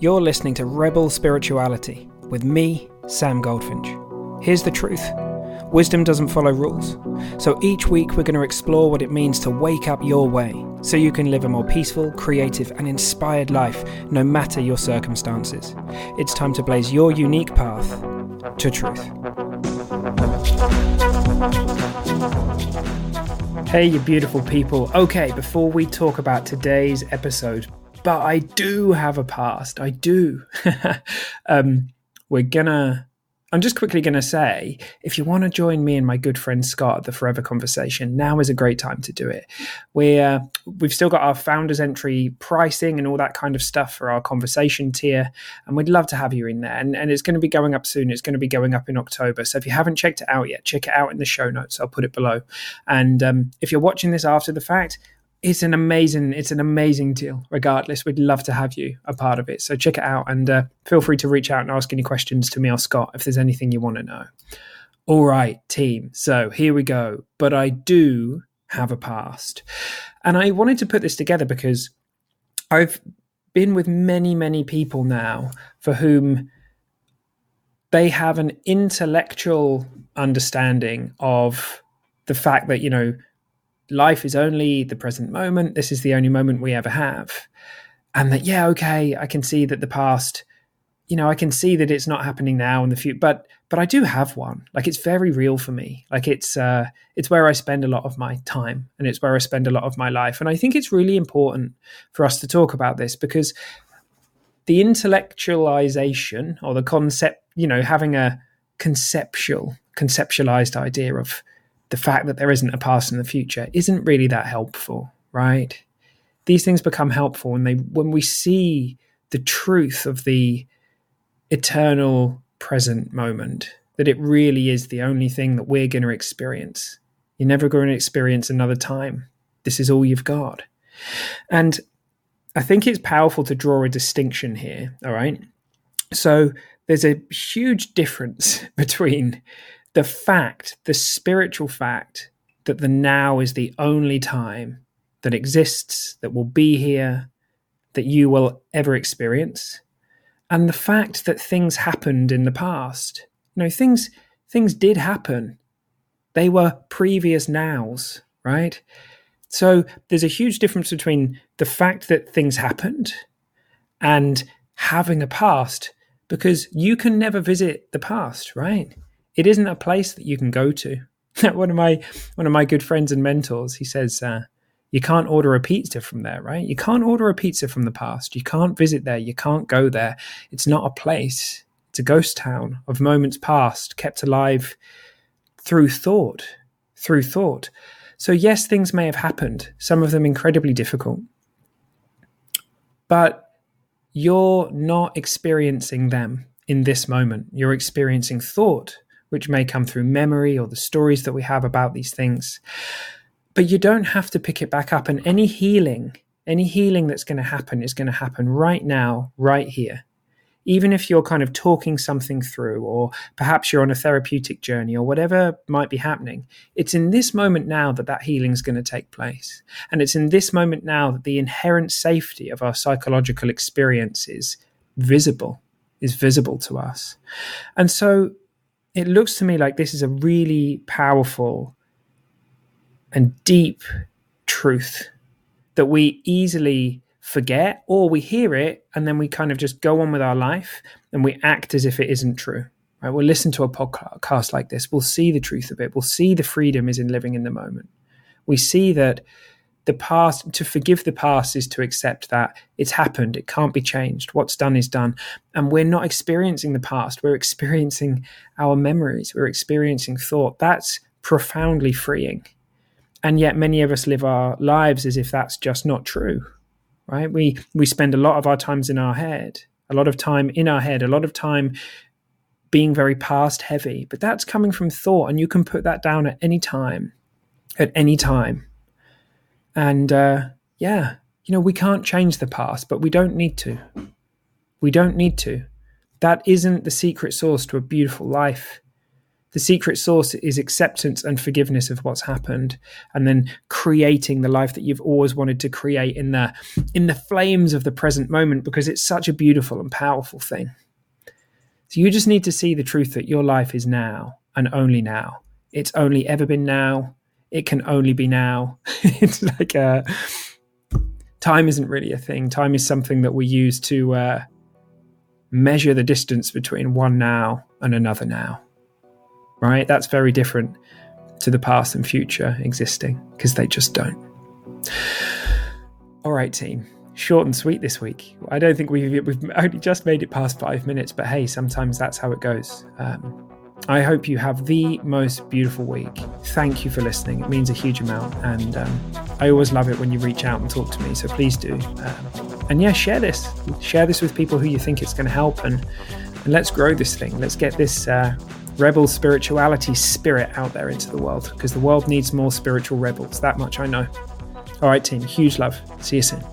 You're listening to Rebel Spirituality with me, Sam Goldfinch. Here's the truth wisdom doesn't follow rules. So each week we're going to explore what it means to wake up your way so you can live a more peaceful, creative, and inspired life no matter your circumstances. It's time to blaze your unique path to truth. Hey, you beautiful people. Okay, before we talk about today's episode, but I do have a past. I do. um, we're gonna. I'm just quickly going to say if you want to join me and my good friend Scott at the Forever Conversation, now is a great time to do it. We're, uh, we've still got our founders entry pricing and all that kind of stuff for our conversation tier, and we'd love to have you in there. And, and it's going to be going up soon. It's going to be going up in October. So if you haven't checked it out yet, check it out in the show notes. I'll put it below. And um, if you're watching this after the fact, it's an amazing it's an amazing deal. Regardless we'd love to have you a part of it. So check it out and uh, feel free to reach out and ask any questions to me or scott if there's anything you want to know. All right team. So here we go. But i do have a past. And i wanted to put this together because i've been with many many people now for whom they have an intellectual understanding of the fact that you know life is only the present moment. This is the only moment we ever have. And that, yeah, okay, I can see that the past, you know, I can see that it's not happening now in the future, but but I do have one. Like it's very real for me. Like it's uh it's where I spend a lot of my time and it's where I spend a lot of my life. And I think it's really important for us to talk about this because the intellectualization or the concept, you know, having a conceptual, conceptualized idea of the fact that there isn't a past and the future isn't really that helpful, right? These things become helpful when they when we see the truth of the eternal present moment, that it really is the only thing that we're going to experience. You're never going to experience another time. This is all you've got. And I think it's powerful to draw a distinction here, all right? So there's a huge difference between the fact, the spiritual fact that the now is the only time that exists, that will be here, that you will ever experience, and the fact that things happened in the past. You know, things things did happen. They were previous nows, right? So there's a huge difference between the fact that things happened and having a past because you can never visit the past, right? It isn't a place that you can go to. one of my one of my good friends and mentors, he says, uh, you can't order a pizza from there, right? You can't order a pizza from the past. You can't visit there. You can't go there. It's not a place. It's a ghost town of moments past, kept alive through thought, through thought. So yes, things may have happened. Some of them incredibly difficult, but you're not experiencing them in this moment. You're experiencing thought which may come through memory or the stories that we have about these things. But you don't have to pick it back up. And any healing, any healing that's going to happen is going to happen right now, right here. Even if you're kind of talking something through, or perhaps you're on a therapeutic journey, or whatever might be happening, it's in this moment now that that healing is going to take place. And it's in this moment now that the inherent safety of our psychological experience is visible, is visible to us. And so it looks to me like this is a really powerful and deep truth that we easily forget or we hear it and then we kind of just go on with our life and we act as if it isn't true right? We'll listen to a podcast like this. We'll see the truth of it. We'll see the freedom is in living in the moment. We see that the past to forgive the past is to accept that it's happened it can't be changed what's done is done. And we're not experiencing the past we're experiencing our memories we're experiencing thought. That's profoundly freeing. And yet many of us live our lives as if that's just not true right? We we spend a lot of our times in our head a lot of time in our head a lot of time being very past heavy. But that's coming from thought and you can put that down at any time at any time and uh, yeah, you know, we can't change the past, but we don't need to. We don't need to. That isn't the secret source to a beautiful life. The secret source is acceptance and forgiveness of what's happened, and then creating the life that you've always wanted to create in the in the flames of the present moment because it's such a beautiful and powerful thing. So you just need to see the truth that your life is now and only now. It's only ever been now. It can only be now. it's like a time isn't really a thing. Time is something that we use to uh, measure the distance between one now and another now right? That's very different to the past and future existing because they just don't. All right, team. Short and sweet this week. I don't think we've we've only just made it past five minutes, but hey, sometimes that's how it goes. Um, I hope you have the most beautiful week. Thank you for listening. It means a huge amount, and um, I always love it when you reach out and talk to me. So please do. Um, and yeah, share this. Share this with people who you think it's going to help, and, and let's grow this thing. Let's get this uh, rebel spirituality spirit out there into the world because the world needs more spiritual rebels. That much I know. All right, team. Huge love. See you soon.